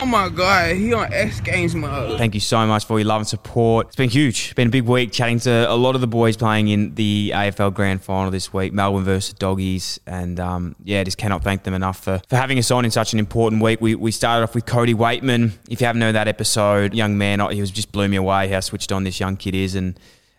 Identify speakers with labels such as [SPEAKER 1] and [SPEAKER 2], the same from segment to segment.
[SPEAKER 1] Oh my god, he on X Games mode.
[SPEAKER 2] Thank you so much for your love and support. It's been huge. Been a big week chatting to a lot of the boys playing in the AFL Grand Final this week, Melbourne versus Doggies. And um, yeah, just cannot thank them enough for, for having us on in such an important week. We, we started off with Cody Weightman. If you haven't heard that episode, young man, he was just blew me away how switched on this young kid is. And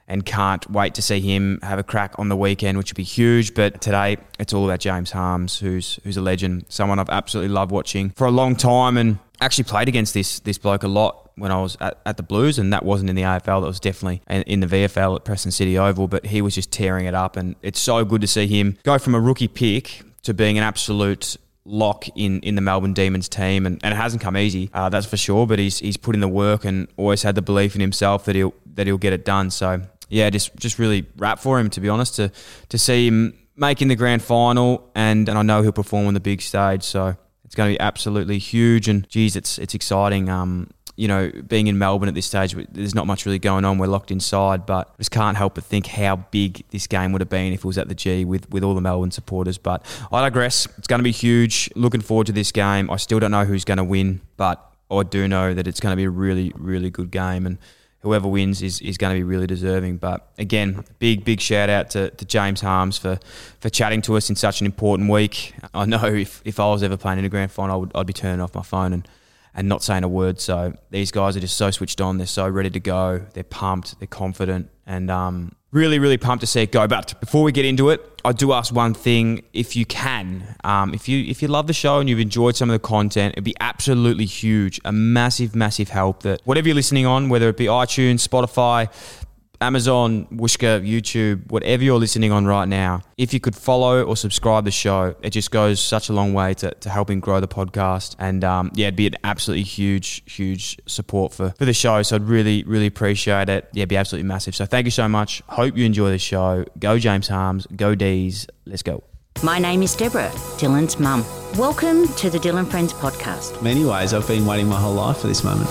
[SPEAKER 2] and can't wait to see him have a crack on the weekend, which would be huge. But today, it's all about James Harmes, who's who's a legend, someone I've absolutely loved watching for a long time, and actually played against this this bloke a lot when I was at, at the Blues, and that wasn't in the AFL. That was definitely in the VFL at Preston City Oval. But he was just tearing it up, and it's so good to see him go from a rookie pick to being an absolute lock in, in the Melbourne Demons team, and, and it hasn't come easy, uh, that's for sure. But he's he's put in the work and always had the belief in himself that he'll that he'll get it done. So yeah, just just really rap for him to be honest to to see him making the grand final, and and I know he'll perform on the big stage. So it's going to be absolutely huge, and geez, it's it's exciting. Um, you know, being in Melbourne at this stage, there's not much really going on. We're locked inside, but I just can't help but think how big this game would have been if it was at the G with, with all the Melbourne supporters. But I digress. It's going to be huge. Looking forward to this game. I still don't know who's going to win, but I do know that it's going to be a really, really good game. And whoever wins is, is going to be really deserving. But again, big, big shout out to, to James Harmes for, for chatting to us in such an important week. I know if, if I was ever playing in a grand final, I would, I'd be turning off my phone and, and not saying a word. So these guys are just so switched on. They're so ready to go. They're pumped. They're confident. And um, really, really pumped to see it go. But before we get into it, I do ask one thing: if you can, um, if you if you love the show and you've enjoyed some of the content, it'd be absolutely huge, a massive, massive help. That whatever you're listening on, whether it be iTunes, Spotify, Amazon, Whooshkaa, YouTube, whatever you're listening on right now, if you could follow or subscribe the show, it just goes such a long way to, to helping grow the podcast. And um, yeah, it'd be an absolutely huge, huge support for, for the show. So I'd really, really appreciate it. Yeah, it'd be absolutely massive. So thank you so much. Hope you enjoy the show. Go James Harmes. go D's. Let's go.
[SPEAKER 3] My name is Deborah, Dylan's mum. Welcome to the Dylan Friends podcast.
[SPEAKER 4] In many ways, I've been waiting my whole life for this moment.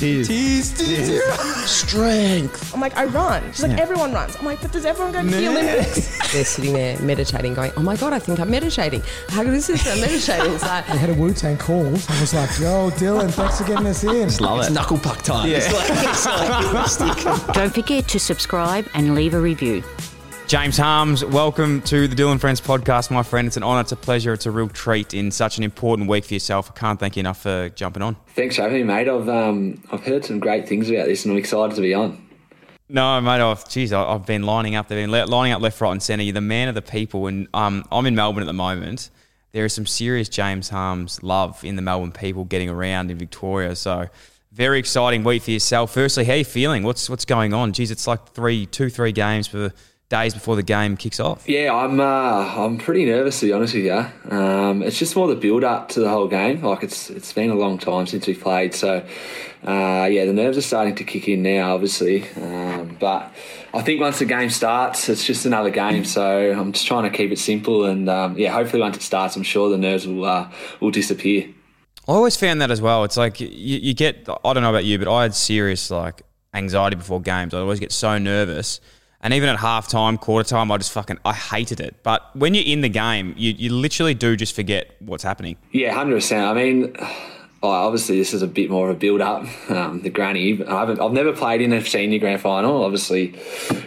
[SPEAKER 5] Tease.
[SPEAKER 1] Tease, tease.
[SPEAKER 4] Strength.
[SPEAKER 5] I'm like, I run. She's like, everyone runs. I'm like, but does everyone go to the Olympics? They're sitting there meditating, going, oh my God, I think I'm meditating. How good is this? I'm meditating. It's like,
[SPEAKER 6] We had a Wu Tang call. I was like, yo, Dylan, thanks for getting us in.
[SPEAKER 4] Love it. knuckle puck time. It's like, it's like
[SPEAKER 3] Don't forget to subscribe and leave a review.
[SPEAKER 2] James Harmes, welcome to the Dylan Friends podcast, my friend. It's an honour, it's a pleasure, it's a real treat in such an important week for yourself. I can't thank you enough for jumping on.
[SPEAKER 7] Thanks for having me, mate. I've um, I've heard some great things about this, and I'm excited to be on.
[SPEAKER 2] No, mate. I've, geez, I- I've been lining up. They've been lining up left, right, and centre. You're the man of the people, and um, I'm in Melbourne at the moment. There is some serious James Harmes love in the Melbourne people getting around in Victoria. So very exciting week for yourself. Firstly, how are you feeling? What's what's going on? Geez, it's like three, two, three games for days before the game kicks off.
[SPEAKER 7] Yeah, I'm uh, I'm pretty nervous to be honest with you. Um, it's just more the build up to the whole game. Like it's it's been a long time since we played, so uh, yeah, the nerves are starting to kick in now, obviously. Um, but I think once the game starts, it's just another game. So I'm just trying to keep it simple, and um, yeah, hopefully once it starts, I'm sure the nerves will uh, will disappear.
[SPEAKER 2] I always found that as well. It's like you, you get, I don't know about you, but I had serious like anxiety before games. I always get so nervous. And even at half time, quarter time, I just fucking, I hated it. But when you're in the game, you, you literally do just forget what's happening.
[SPEAKER 7] Yeah, hundred percent. I mean, obviously this is a bit more of a build up. Um, the granny, I haven't, I've never played in a senior grand final. Obviously,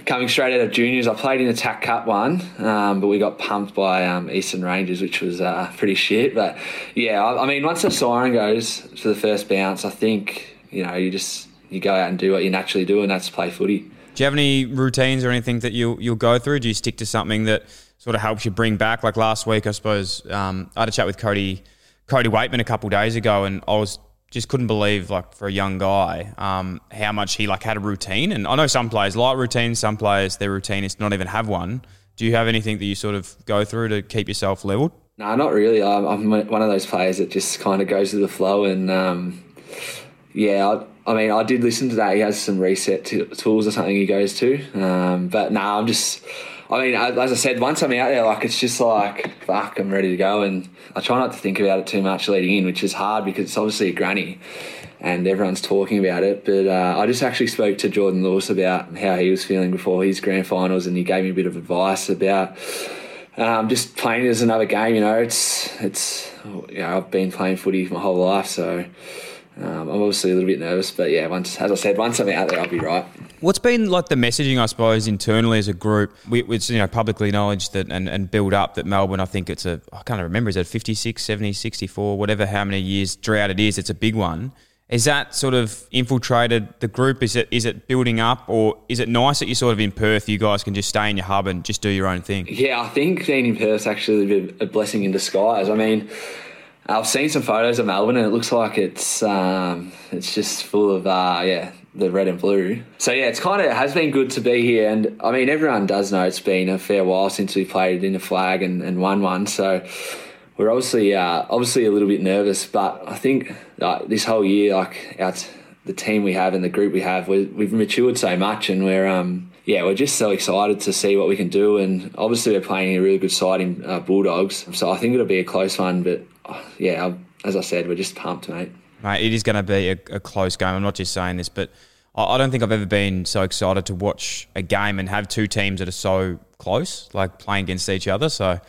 [SPEAKER 7] coming straight out of juniors, I played in a TAC Cup one, um, but we got pumped by um, Eastern Rangers, which was uh, pretty shit. But yeah, I, I mean, once the siren goes for the first bounce, I think you know you just you go out and do what you naturally do, and that's play footy.
[SPEAKER 2] Do you have any routines or anything that you'll, you'll go through? Do you stick to something that sort of helps you bring back? Like last week, I suppose, um, I had a chat with Cody, Cody Weightman a couple days ago, and I was just couldn't believe, like, for a young guy, um, how much he like had a routine. And I know some players like routines, some players their routine is not even have one. Do you have anything that you sort of go through to keep yourself leveled?
[SPEAKER 7] No, not really. I'm, I'm one of those players that just kind of goes with the flow, and um, yeah, I, I mean, I did listen to that. He has some reset t- tools or something he goes to. Um, but no, nah, I'm just. I mean, as I said, once I'm out there, like it's just like fuck, I'm ready to go, and I try not to think about it too much leading in, which is hard because it's obviously a granny, and everyone's talking about it. But uh, I just actually spoke to Jordan Lewis about how he was feeling before his grand finals, and he gave me a bit of advice about um, just playing as another game. You know, it's it's you know I've been playing footy my whole life, so. Um, I'm obviously a little bit nervous, but yeah, once, as I said, once I'm out there, I'll be right.
[SPEAKER 2] What's been like the messaging, I suppose, internally as a group? We, it's you know publicly acknowledged that and, and build up that Melbourne. I think it's a I can't remember is it 56, 70, 64, whatever how many years drought it is. It's a big one. Is that sort of infiltrated the group? Is it is it building up, or is it nice that you're sort of in Perth? You guys can just stay in your hub and just do your own thing.
[SPEAKER 7] Yeah, I think being in Perth actually a blessing in disguise. I mean I've seen some photos of Melbourne, and it looks like it's um, it's just full of uh, yeah the red and blue. So yeah, it's kind of it has been good to be here, and I mean everyone does know it's been a fair while since we played in a flag and, and won one. So we're obviously uh, obviously a little bit nervous, but I think like this whole year, like our the team we have and the group we have, we have matured so much, and we're um, yeah, we're just so excited to see what we can do. And obviously, we're playing a really good side in uh, Bulldogs. So I think it'll be a close one. But yeah, as I said, we're just pumped, mate.
[SPEAKER 2] Mate, it is going to be a, a close game. I'm not just saying this, but I don't think I've ever been so excited to watch a game and have two teams that are so close, like playing against each other. So I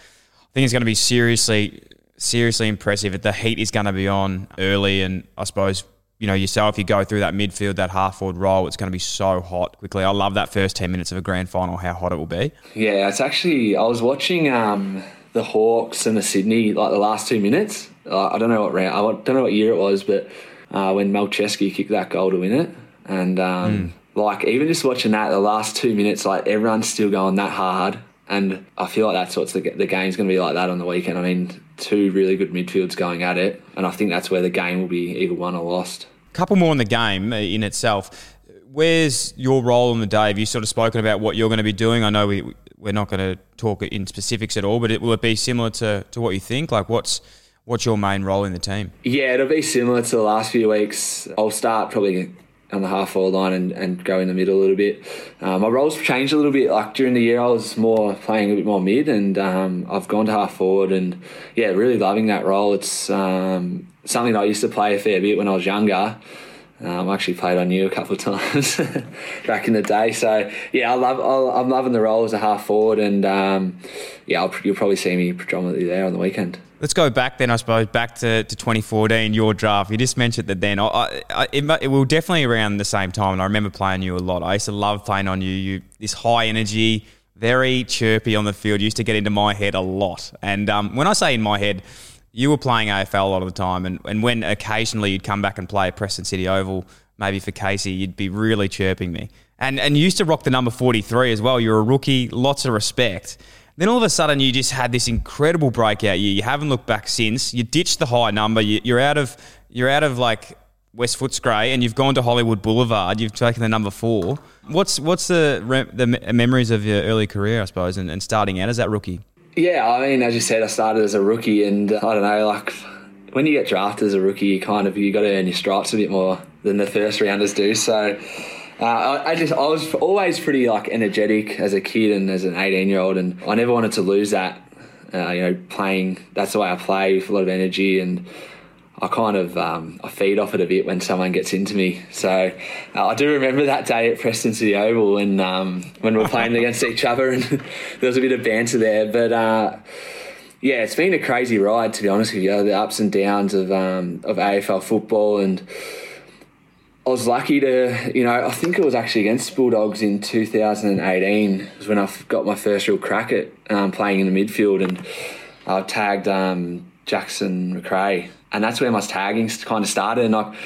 [SPEAKER 2] think it's going to be seriously, seriously impressive. The heat is going to be on early, and I suppose you know yourself, you go through that midfield, that half forward role, it's going to be so hot quickly. I love that first ten minutes of a grand final, how hot it will be.
[SPEAKER 7] Yeah, it's actually I was watching. Um the Hawks and the Sydney like the last two minutes. Uh, I don't know what round, I don't know what year it was, but uh, when Malceski kicked that goal to win it, and um, mm. like even just watching that, the last two minutes, like everyone's still going that hard, and I feel like that's what's the, the game's going to be like that on the weekend. I mean, two really good midfields going at it, and I think that's where the game will be either won or lost.
[SPEAKER 2] Couple more in the game uh, in itself where's your role in the day? Have you sort of spoken about what you're going to be doing? I know we we're not going to talk in specifics at all, but it, will it be similar to, to what you think? Like, what's what's your main role in the team?
[SPEAKER 7] Yeah, it'll be similar to the last few weeks. I'll start probably on the half forward line and, and go in the middle a little bit. Um, my roles changed a little bit. Like during the year, I was more playing a bit more mid, and um, I've gone to half forward, and yeah, really loving that role. It's um, something I used to play a fair bit when I was younger. Um, I actually played on you a couple of times back in the day. So yeah, I love i am loving the role as a half forward, and um, yeah, I'll, you'll probably see me predominantly there on the weekend.
[SPEAKER 2] Let's go back then, I suppose, back to, to 2014, your draft. You just mentioned that then. I, I, it, it will definitely around the same time, and I remember playing you a lot. I used to love playing on you. You this high energy, very chirpy on the field. used to get into my head a lot. And um, when I say in my head, you were playing AFL a lot of the time, and, and when occasionally you'd come back and play Preston City Oval, maybe for Casey, you'd be really chirping me. And and you used to rock the number 43 as well. You're a rookie, lots of respect. Then all of a sudden, you just had this incredible breakout year. You haven't looked back since. You ditched the high number. You, you're out of you're out of like West Footscray, and you've gone to Hollywood Boulevard. You've taken the number four. What's what's the the memories of your early career, I suppose, and, and starting out as that rookie?
[SPEAKER 7] Yeah, I mean, as you said, I started as a rookie, and uh, I don't know, like when you get drafted as a rookie, you kind of you got to earn your stripes a bit more than the first rounders do. So. Uh, I, just I was always pretty like energetic as a kid and as an 18 year old, and I never wanted to lose that. Uh, you know, playing that's the way I play with a lot of energy, and I kind of um, I feed off it a bit when someone gets into me. So uh, I do remember that day at Preston City Oval when um, when we were playing against each other and there was a bit of banter there. But uh, yeah, it's been a crazy ride to be honest with you. The ups and downs of um, of AFL football and. I was lucky to, you know, I think it was actually against Bulldogs in 2018 was when I got my first real crack at um, playing in the midfield and I tagged um, Jackson Macrae and that's where my tagging kind of started. And I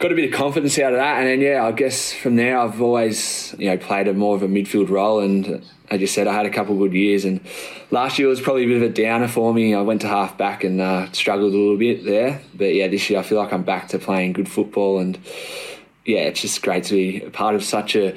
[SPEAKER 7] got a bit of confidence out of that. And then, yeah, I guess from there, I've always, you know, played a more of a midfield role. And as you said, I had a couple of good years. And last year was probably a bit of a downer for me. I went to half back and uh, struggled a little bit there. But yeah, this year I feel like I'm back to playing good football. And yeah, it's just great to be a part of such a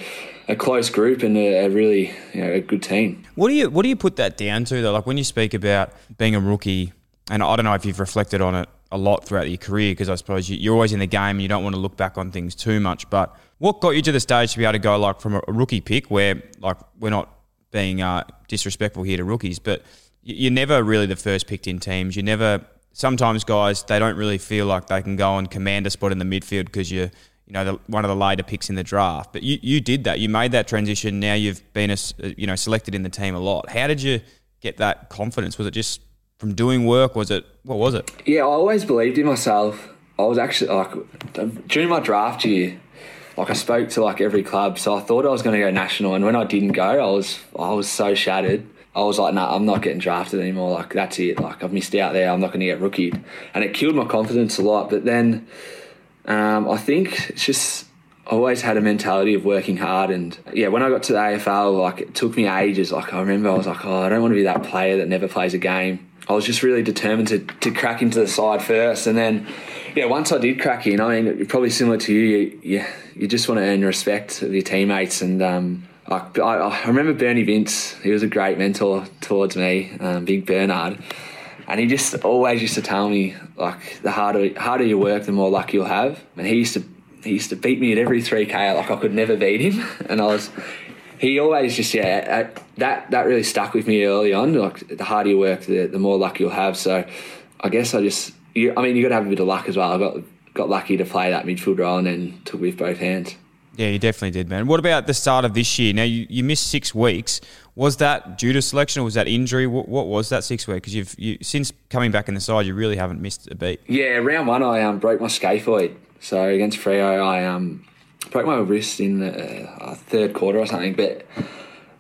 [SPEAKER 7] a close group and a, a, really you know a good team.
[SPEAKER 2] What do you what do you put that down to though? Like when you speak about being a rookie, and I don't know if you've reflected on it a lot throughout your career because I suppose you, you're always in the game and you don't want to look back on things too much. But what got you to the stage to be able to go like from a, rookie pick where like we're not being uh, disrespectful here to rookies, but you- you're never really the first picked in teams. You never. Sometimes guys they don't really feel like they can go and command a spot in the midfield because you're you know the, one of the later picks in the draft. But you, you did that. You made that transition. Now you've been a, s- uh, you know selected in the team a lot. How did you get that confidence? Was it just from doing work? Was it what was it?
[SPEAKER 7] Yeah, I always believed in myself. I was actually like during my draft year, like I spoke to like every club, so I thought I was going to go national, and when I didn't go, I was I was so shattered. I was like, nah, I'm not getting drafted anymore. Like that's it. Like I've missed out there. I'm not going to get rookied, and it killed my confidence a lot. But then, um, I think it's just always had a mentality of working hard, and yeah, when I got to the AFL, like it took me ages. Like I remember, I was like, oh, I don't want to be that player that never plays a game. I was just really determined to, to crack into the side first, and then yeah, once I did crack in, I mean, probably similar to you, you, you, you just want to earn respect of your teammates, and um, I, I remember Bernie Vince. He was a great mentor towards me, um, Big Bernard. And he just always used to tell me like the harder harder you work, the more luck you'll have. And he used to he used to beat me at every three k. Like I could never beat him. And I was he always just yeah that that really stuck with me early on. Like the harder you work, the, the more luck you'll have. So I guess I just you, I mean you got to have a bit of luck as well. I got got lucky to play that midfield role and then took with both hands.
[SPEAKER 2] Yeah, you definitely did, man. What about the start of this year? Now you, you missed six weeks. Was that due to selection or was that injury? What, what was that six week? Because you've you, since coming back in the side, you really haven't missed a beat.
[SPEAKER 7] Yeah, round one I um, broke my scaphoid. So against Freo, I um, broke my wrist in the uh, third quarter or something. But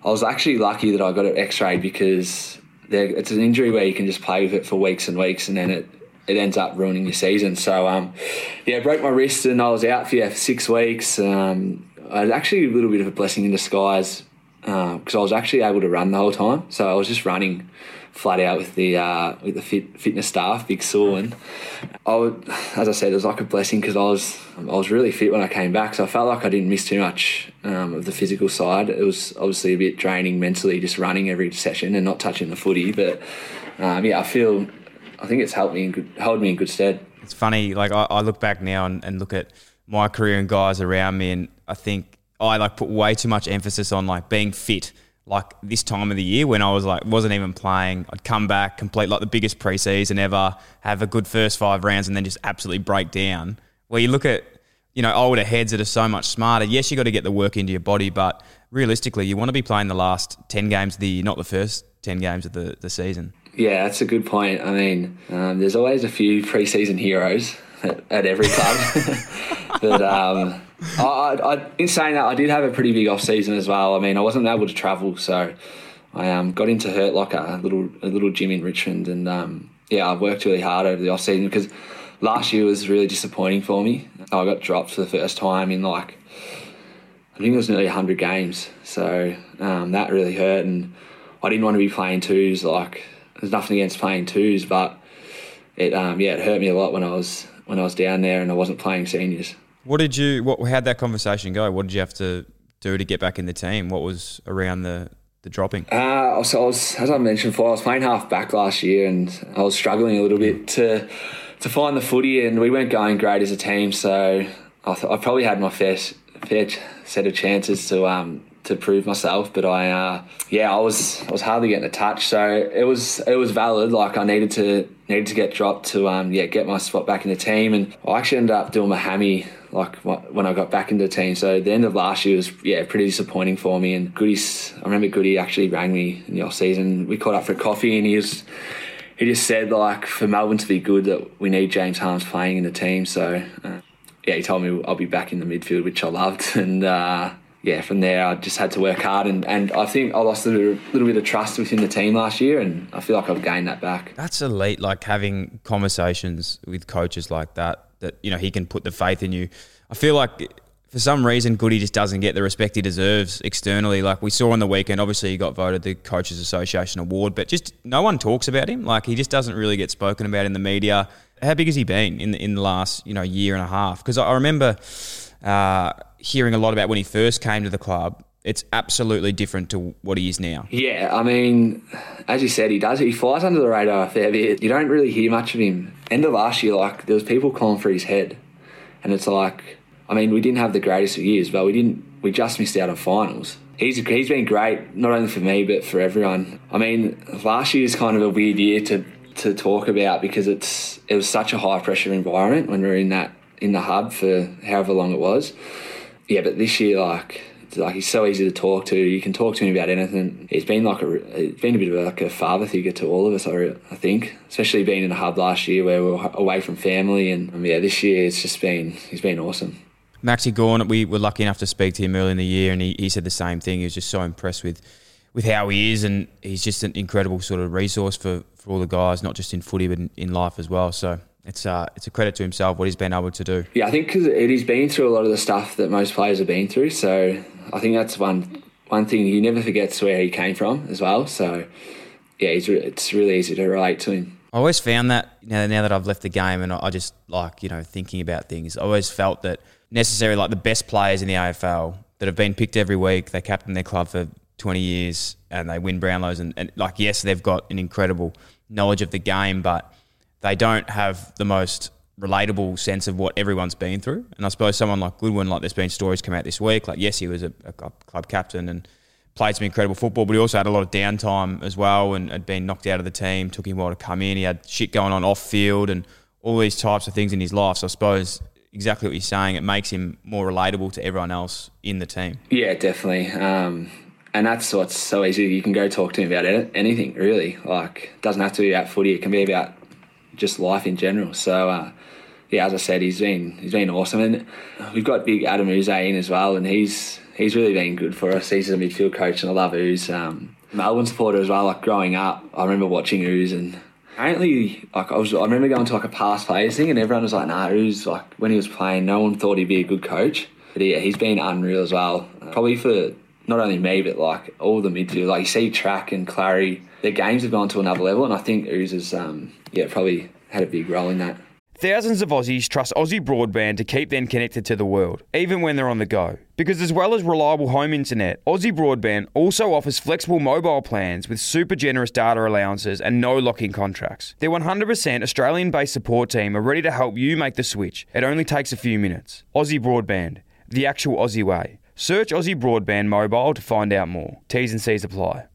[SPEAKER 7] I was actually lucky that I got it X-rayed because it's an injury where you can just play with it for weeks and weeks, and then it it ends up ruining your season. So um, yeah, broke my wrist and I was out for, yeah, for six weeks. Um, I was actually a little bit of a blessing in disguise because I was actually able to run the whole time. So I was just running flat out with the uh, with the fit, fitness staff, Big Saul, and I would, as I said, it was like a blessing because I was I was really fit when I came back, so I felt like I didn't miss too much um, of the physical side. It was obviously a bit draining mentally, just running every session and not touching the footy, but um, yeah, I feel I think it's helped me in good, held me in good stead.
[SPEAKER 2] It's funny, like I, I look back now and, and look at my career and guys around me, and I think I like put way too much emphasis on like being fit. Like this time of the year when I was like wasn't even playing, I'd come back, complete like the biggest preseason ever, have a good first five rounds, and then just absolutely break down. Where you look at you know older heads that are so much smarter. Yes, you got to get the work into your body, but realistically, you want to be playing the last ten games of the year, not the first ten games of the, the season.
[SPEAKER 7] Yeah, that's a good point. I mean, um, there's always a few preseason heroes at, at every club, but um, I, I, in saying that, I did have a pretty big off season as well. I mean, I wasn't able to travel, so I um, got into Hurt Locker, a little a little gym in Richmond, and um, yeah, I worked really hard over the off season because last year was really disappointing for me. I got dropped for the first time in like I think it was nearly 100 games, so um, that really hurt, and I didn't want to be playing twos. Like, there's nothing against playing twos, but it um, yeah, it hurt me a lot when I was when I was down there and I wasn't playing seniors.
[SPEAKER 2] What did you? What? How'd that conversation go? What did you have to do to get back in the team? What was around the the dropping?
[SPEAKER 7] Uh, so I was, as I mentioned before, I was playing half back last year, and I was struggling a little bit to to find the footy, and we weren't going great as a team. So I, th- I probably had my fair fair set of chances to um to prove myself, but I uh, yeah I was I was hardly getting a touch, so it was it was valid. Like I needed to needed to get dropped to um yeah get my spot back in the team, and I actually ended up doing my hammy like when I got back into the team. So the end of last year was yeah pretty disappointing for me. And Goody's I remember Goody actually rang me in the off season. We caught up for coffee, and he was he just said like for Melbourne to be good that we need James Harmes playing in the team. So uh, yeah, he told me I'll be back in the midfield, which I loved, and. Uh, yeah, from there I just had to work hard, and, and I think I lost a little, little bit of trust within the team last year, and I feel like I've gained that back.
[SPEAKER 2] That's elite, like having conversations with coaches like that. That you know he can put the faith in you. I feel like for some reason Goody just doesn't get the respect he deserves externally. Like we saw on the weekend, obviously he got voted the Coaches Association award, but just no one talks about him. Like he just doesn't really get spoken about in the media. How big has he been in the, in the last you know year and a half? Because I remember. Uh, hearing a lot about when he first came to the club it's absolutely different to what he is now.
[SPEAKER 7] Yeah, I mean, as you said, he does. He flies under the radar a fair bit. You don't really hear much of him. End of last year, like there was people calling for his head, and it's like, I mean, we didn't have the greatest of years, but we didn't. We just missed out on finals. He's he's been great, not only for me but for everyone. I mean, last year is kind of a weird year to to talk about because it's it was such a high pressure environment when we were in that in the hub for however long it was. Yeah, but this year, like like he's so easy to talk to. You can talk to him about anything. He's been like a it's been a bit of like a father figure to all of us. I, I think, especially being in a hub last year where we were away from family, and um, yeah, this year it's just been he's been awesome.
[SPEAKER 2] Maxi Gawn, we were lucky enough to speak to him early in the year, and he, he said the same thing. He was just so impressed with with how he is, and he's just an incredible sort of resource for, for all the guys, not just in footy but in, in life as well. So it's uh, it's a credit to himself what he's been able to do.
[SPEAKER 7] Yeah, I think because he's been through a lot of the stuff that most players have been through, so I think that's one one thing he never forgets where he came from as well. So yeah, he's re- it's really easy to relate to him.
[SPEAKER 2] I always found that you know, now that I've left the game and I just like you know thinking about things. I always felt that necessarily like the best players in the AFL that have been picked every week. They captain their club for 20 years and they win Brownlows and, and like yes, they've got an incredible knowledge of the game, but they don't have the most relatable sense of what everyone's been through. And I suppose someone like Goodwin, like there's been stories come out this week, like yes, he was a, a club captain and played some incredible football, but he also had a lot of downtime as well and had been knocked out of the team. Took him a while to come in. He had shit going on off field and all these types of things in his life. So I suppose exactly what you're saying, it makes him more relatable to everyone else in the team.
[SPEAKER 7] Yeah, definitely. Um, and that's what's so easy. You can go talk to him about anything, really. Like, doesn't have to be about footy. It can be about just life in general. So, uh, yeah, as I said, he's been he's been awesome, and we've got big Adam Yze in as well, and he's he's really been good for us. He's a midfield coach, and I love Ooze. Um, Melbourne supporter as well. Like growing up, I remember watching Ooze, and apparently, like I was, I remember going to like a past players thing, and everyone was like, "Nah, Ooze." Like when he was playing, no one thought he'd be a good coach, but yeah, he's been unreal as well. Probably for not only me, but like all the midfield. Like you see Track and Clary, their games have gone to another level, and I think Ooze has, um, yeah, probably had a big role in that.
[SPEAKER 2] Thousands of Aussies trust Aussie Broadband to keep them connected to the world, even when they're on the go. Because as well as reliable home internet, Aussie Broadband also offers flexible mobile plans with super generous data allowances and no lock-in contracts. Their 100% Australian-based support team are ready to help you make the switch. It only takes a few minutes. Aussie Broadband, the actual Aussie way. Search Aussie Broadband Mobile to find out more. T's and C's apply.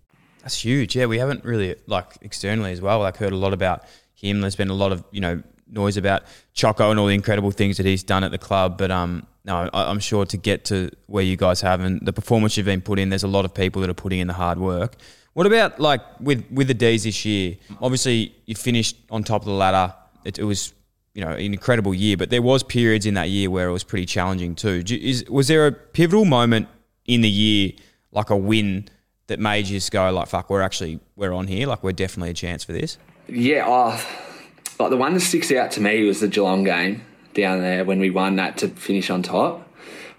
[SPEAKER 2] That's huge. Yeah, we haven't really like externally as well. Like heard a lot about him. There's been a lot of you know noise about Choco and all the incredible things that he's done at the club. But um, no, I, am sure to get to where you guys have and the performance you've been put in, there's a lot of people that are putting in the hard work. What about like with with the D's this year? Obviously, you finished on top of the ladder. It, it was you know, an incredible year, but there was periods in that year where it was pretty challenging too. Is, was there a pivotal moment in the year, like a win, that made you just go like, "Fuck, we're actually we're on here. Like, we're definitely a chance for this."
[SPEAKER 7] Yeah, oh, like the one that sticks out to me was the Geelong game down there when we won that to finish on top.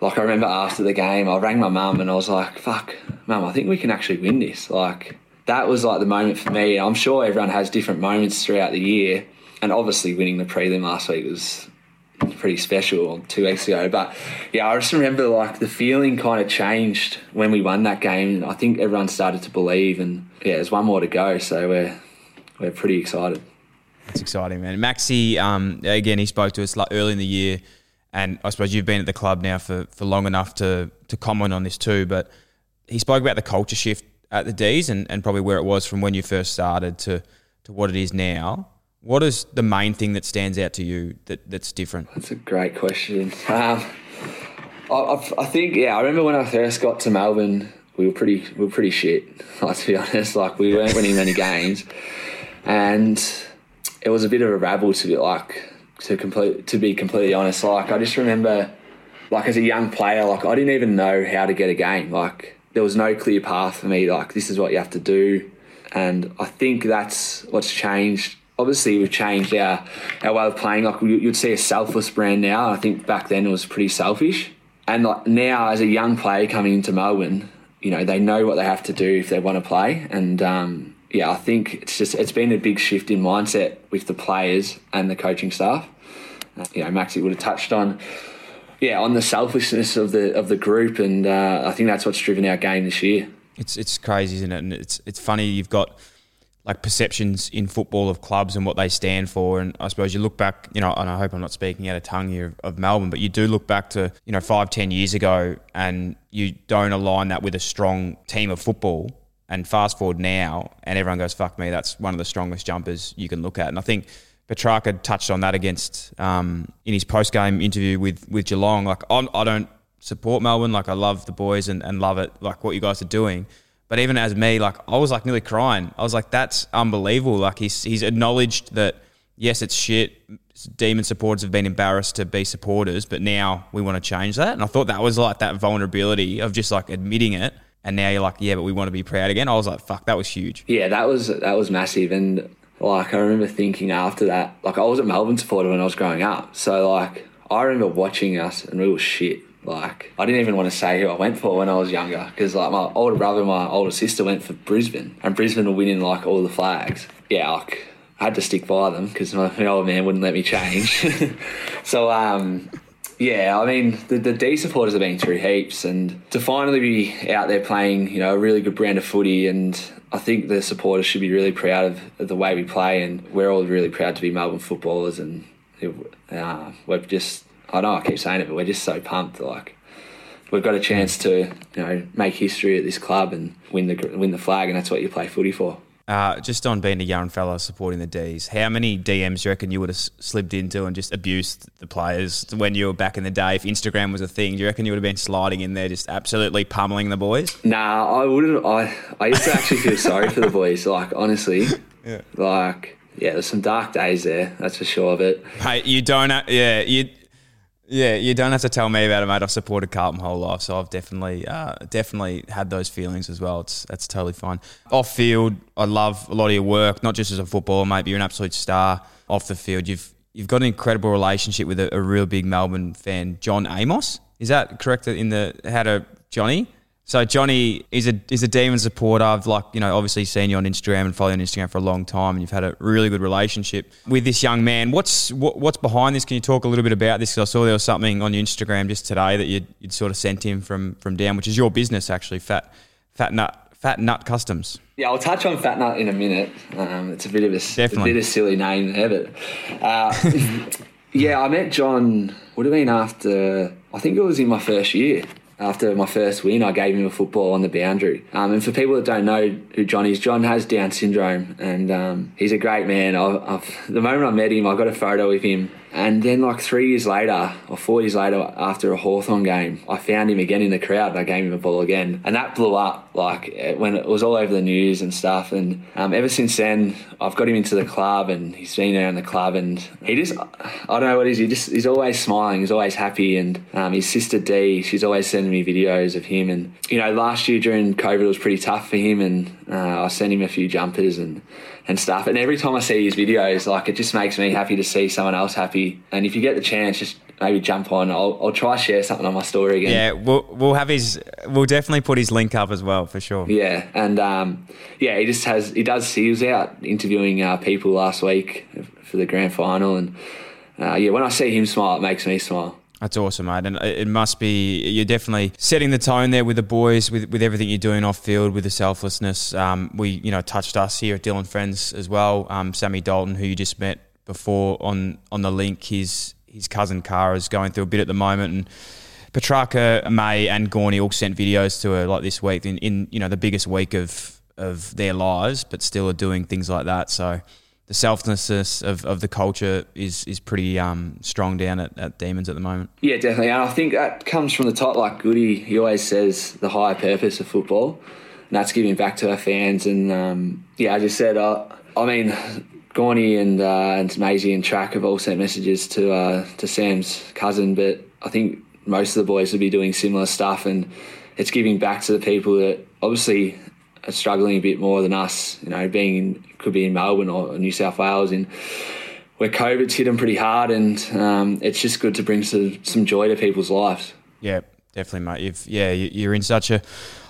[SPEAKER 7] Like I remember after the game, I rang my mum and I was like, "Fuck, mum, I think we can actually win this." Like that was like the moment for me. I'm sure everyone has different moments throughout the year and obviously winning the prelim last week was pretty special two weeks ago. But yeah, I just remember like the feeling kind of changed when we won that game. I think everyone started to believe, and yeah, there's one more to go, so we're we're pretty excited.
[SPEAKER 2] It's exciting, man. Maxi, um, again, he spoke to us like early in the year, and I suppose you've been at the club now for, for long enough to to comment on this too. But he spoke about the culture shift at the D's and, and probably where it was from when you first started to to what it is now. What is the main thing that stands out to you that, that's different?
[SPEAKER 7] That's a great question. Um, I, I, think yeah, I remember when I first got to Melbourne, we were pretty we were pretty shit. Like to be honest, like we weren't winning many games, and it was a bit of a rabble to be like to complete to be completely honest. Like I just remember, like as a young player, like I didn't even know how to get a game. Like there was no clear path for me. Like this is what you have to do, and I think that's what's changed obviously we've changed our our way of playing. Like you'd see a selfless brand now. I think back then it was pretty selfish. And like now, as a young player coming into Melbourne, you know they know what they have to do if they want to play. And um, yeah, I think it's just it's been a big shift in mindset with the players and the coaching staff. Uh, you know, Maxi would have touched on yeah, on the selfishness of the of the group, and uh, I think that's what's driven our game this year.
[SPEAKER 2] It's it's crazy, isn't it? And it's it's funny you've got like perceptions in football of clubs and what they stand for. And I suppose you look back, you know, and I hope I'm not speaking out of tongue here of, Melbourne, but you do look back to, you know, five, ten years ago and you don't align that with a strong team of football. And fast forward now, and everyone goes, fuck me, that's one of the strongest jumpers you can look at. And I think Petracca touched on that against um, in his post game interview with, with Geelong. Like, I'm, I don't support Melbourne. Like, I love the boys and, and love it, like what you guys are doing. But even as me, like I was like nearly crying. I was like, that's unbelievable. Like he's he's acknowledged that yes, it's shit. Demon supporters have been embarrassed to be supporters, but now we want to change that. And I thought that was like that vulnerability of just like admitting it. And now you're like, yeah, but we want to be proud again. I was like, fuck, that was huge.
[SPEAKER 7] Yeah, that was that was massive. And like I remember thinking after that, like I was a Melbourne supporter when I was growing up. So like I remember watching us and we were shit. Like I didn't even want to say who I went for when I was younger because like my older brother and my older sister went for Brisbane and Brisbane were winning like all the flags. Yeah, like I had to stick by them because my, my old man wouldn't let me change. so um, yeah, I mean the the D supporters have been through heaps, and to finally be out there playing, you know, a really good brand of footy, and I think the supporters should be really proud of, of the way we play, and we're all really proud to be Melbourne footballers, and uh, we're just I know I keep saying it, but we're just so pumped. Like we've got a chance to you know make history at this club and win the win the flag, and that's what you play footy for.
[SPEAKER 2] Uh, just on being a young fella supporting the D's, how many DMs do you reckon you would have slipped into and just abused the players when you were back in the day? If Instagram was a thing, do you reckon you would have been sliding in there just absolutely pummeling the boys?
[SPEAKER 7] Nah, I wouldn't. I I used to actually feel sorry for the boys. Like honestly, yeah. like yeah, there's some dark days there. That's for sure. But
[SPEAKER 2] hey, you don't. Yeah, you yeah, you don't have to tell me about it, mate. I've supported Carlton my whole life, so I've definitely, uh, definitely had those feelings as well. It's that's totally fine. Off field, I love a lot of your work, not just as a footballer, mate. But you're an absolute star. Off the field, you've you've got an incredible relationship with a, a real big Melbourne fan, John Amos. Is that correct? In the how to Johnny? So Johnny is a is a demon supporter. I've like you know obviously seen you on Instagram and followed you on Instagram for a long time, and you've had a really good relationship with this young man. What's what, what's behind this? Can you talk a little bit about this? Because I saw there was something on your Instagram just today that you'd, you'd sort of sent him from from down, which is your business actually, Fat Fat Nut Fat Nut Customs.
[SPEAKER 7] Yeah, I'll touch on Fat Nut in a minute. Um, it's a bit of a, a, bit of silly name there, but uh, yeah, I met John. Would have been after I think it was in my first year after my first win, I gave him a football on the boundary. Um, and for people that don't know who John is, John has Down syndrome, and um, he's a great man. I've, I've, the moment I met him, I got a photo with him and then, like three years later, or four years later, after a Hawthorn game, I found him again in the crowd and I gave him a ball again. And that blew up, like when it was all over the news and stuff. And um, ever since then, I've got him into the club and he's been there in the club. And he just, I don't know what it is, he just, he's always smiling, he's always happy. And um, his sister Dee, she's always sending me videos of him. And, you know, last year during COVID, it was pretty tough for him. And uh, I sent him a few jumpers and and stuff. And every time I see his videos, like it just makes me happy to see someone else happy. And if you get the chance, just maybe jump on. I'll, I'll try share something on my story again.
[SPEAKER 2] Yeah, we'll we'll have his. We'll definitely put his link up as well for sure.
[SPEAKER 7] Yeah, and um, yeah, he just has. He does. He was out interviewing uh, people last week for the grand final, and uh, yeah, when I see him smile, it makes me smile.
[SPEAKER 2] That's awesome, mate. And it must be, you're definitely setting the tone there with the boys, with, with everything you're doing off field, with the selflessness. Um, we, you know, touched us here at Dylan Friends as well. Um, Sammy Dalton, who you just met before on, on the link, his, his cousin Cara is going through a bit at the moment. And Petracca, May, and Gawny all sent videos to her like this week in, in you know, the biggest week of, of their lives, but still are doing things like that. So, the selflessness of, of the culture is is pretty um, strong down at, at Demons at the moment.
[SPEAKER 7] Yeah, definitely. And I think that comes from the top. Like Goody, he always says the higher purpose of football, and that's giving back to our fans. And um, yeah, as you said, uh, I mean, Gawny and uh, and Maisie and Track have all sent messages to uh, to Sam's cousin, but I think most of the boys will be doing similar stuff, and it's giving back to the people that obviously are struggling a bit more than us. You know, being in, could be in Melbourne or New South Wales, in where COVID's hit them pretty hard, and um, it's just good to bring some, some joy to people's lives.
[SPEAKER 2] Yeah, definitely, mate. You've, yeah, you're in such a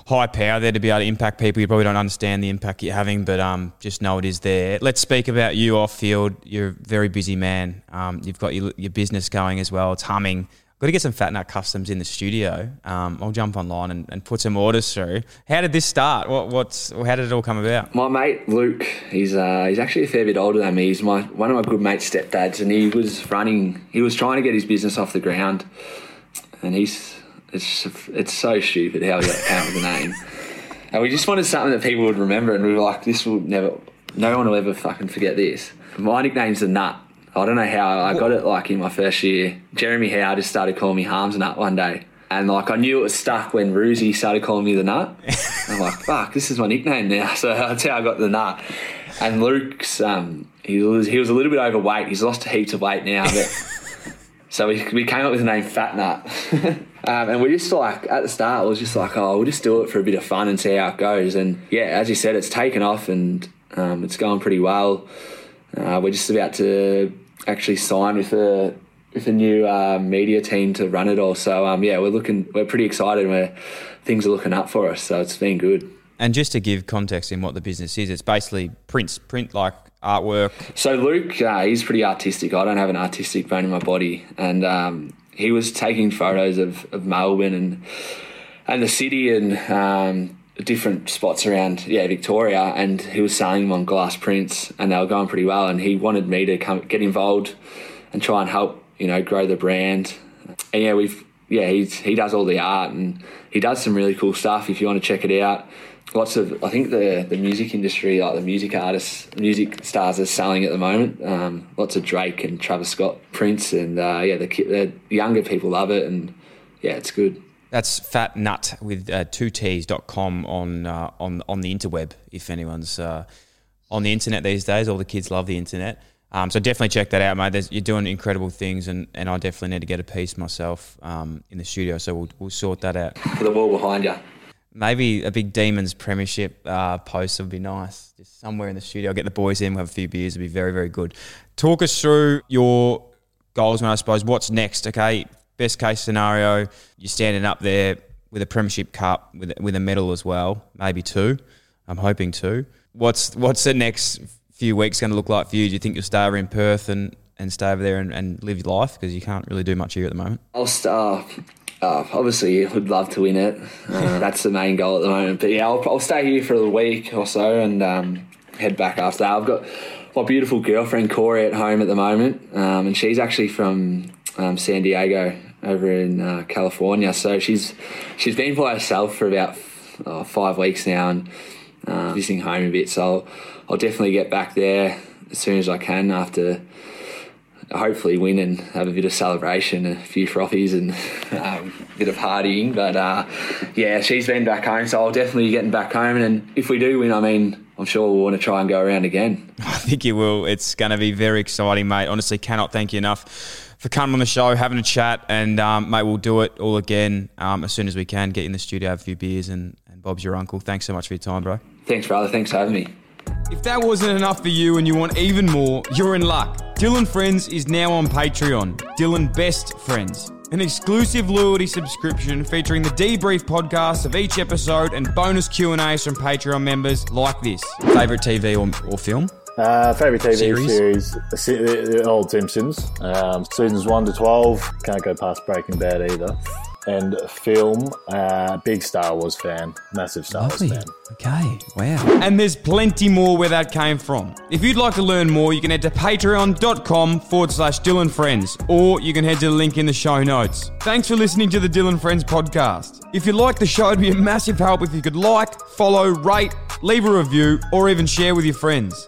[SPEAKER 2] high power there to be able to impact people. You probably don't understand the impact you're having, but um, just know it is there. Let's speak about you off field. You're a very busy man. Um, you've got your, your business going as well. It's humming. Got to get some Fat Nut customs in the studio. Um, I'll jump online and, and put some orders through. How did this start? What, what's how did it all come about?
[SPEAKER 7] My mate Luke, he's uh, he's actually a fair bit older than me. He's my one of my good mate's stepdads, and he was running. He was trying to get his business off the ground, and he's it's it's so stupid how he got out with the name. And we just wanted something that people would remember, and we were like, this will never, no one will ever fucking forget this. My nickname's the Nut. I don't know how I got it like in my first year. Jeremy Howe just started calling me Harmes Nut one day. And like I knew it was stuck when Roosie started calling me the Nut. I'm like, fuck, this is my nickname now. So that's how I got the Nut. And Luke's, um, he was he was a little bit overweight. He's lost heaps of weight now, but so we, we came up with the name Fat Nut. um, and we just like at the start it was just like, oh, we'll just do it for a bit of fun and see how it goes. And yeah, as you said, it's taken off and um, it's going pretty well. Uh, we're just about to actually sign with a with a new uh, media team to run it all. So um, yeah, we're looking, we're pretty excited. Where things are looking up for us, so it's been good.
[SPEAKER 2] And just to give context in what the business is, it's basically prints, print like artwork.
[SPEAKER 7] So Luke, uh, he's pretty artistic. I don't have an artistic bone in my body, and um, he was taking photos of, of Melbourne and and the city and um, different spots around yeah Victoria, and he was selling them on glass prints, and they were going pretty well. And he wanted me to come get involved and try and help you know grow the brand. And yeah, we've yeah he's he does all the art and he does some really cool stuff. If you want to check it out, lots of I think the the music industry, like the music artists, music stars, are selling at the moment. Um, lots of Drake and Travis Scott prints, and uh, yeah, the, the younger people love it, and yeah, it's good.
[SPEAKER 2] That's Fat Nut with uh, two T's dot com on uh, on on the interweb. If anyone's uh, on the internet these days, all the kids love the internet. Um, so definitely check that out, mate. There's, you're doing incredible things, and, and I definitely need to get a piece myself um, in the studio. So we'll, we'll sort that out.
[SPEAKER 7] For the wall behind you.
[SPEAKER 2] Maybe a big Demons Premiership uh, post would be nice. Just somewhere in the studio, I'll get the boys in, we'll have a few beers. It'd be very, very good. Talk us through your goals, man. I suppose. What's next? Okay, best case scenario, you're standing up there with a Premiership Cup with with a medal as well, maybe two. I'm hoping two. What's what's the next few weeks going to look like for you? Do you think you'll stay over in Perth and, and stay over there and, and live your life because you can't really do much here at the moment?
[SPEAKER 7] I'll start. Uh, obviously, would love to win it. Uh, that's the main goal at the moment. But yeah, I'll, I'll stay here for a week or so and um, head back after that. I've got my beautiful girlfriend Corey at home at the moment, um, and she's actually from um, San Diego over in uh, California. So she's she's been by herself for about oh, five weeks now and uh, visiting home a bit. So I'll, I'll definitely get back there as soon as I can after hopefully win and have a bit of celebration, a few frothies and um, a bit of partying. But uh, yeah, she's been back home, so I'll definitely be getting back home. And if we do win, I mean, I'm sure we'll want to try and go around again.
[SPEAKER 2] I think you will. It's going to be very exciting, mate. Honestly, cannot thank you enough for coming on the show, having a chat, and um, mate, we'll do it all again um, as soon as we can. Get in the studio, have a few beers, and, and Bob's your uncle. Thanks so much for your time, bro.
[SPEAKER 7] Thanks, brother. Thanks for having me.
[SPEAKER 2] If that wasn't enough for you and you want even more, you're in luck. Dylan Friends is now on Patreon. Dylan Best Friends. An exclusive loyalty subscription featuring the debrief podcast of each episode and bonus Q&As from Patreon members like this. Favorite TV or, or film?
[SPEAKER 8] Uh, favorite TV
[SPEAKER 2] Series?
[SPEAKER 8] series, the, the old Simpsons, um, seasons one to twelve. Can't go past Breaking Bad either. And film, uh, big Star Wars fan, massive Star Wars fan.
[SPEAKER 2] Okay, wow. And there's plenty more where that came from. If you'd like to learn more, you can head to patreon.com forward slash Dylan Friends, or you can head to the link in the show notes. Thanks for listening to the Dylan Friends podcast. If you like the show, it'd be a massive help if you could like, follow, rate, leave a review, or even share with your friends.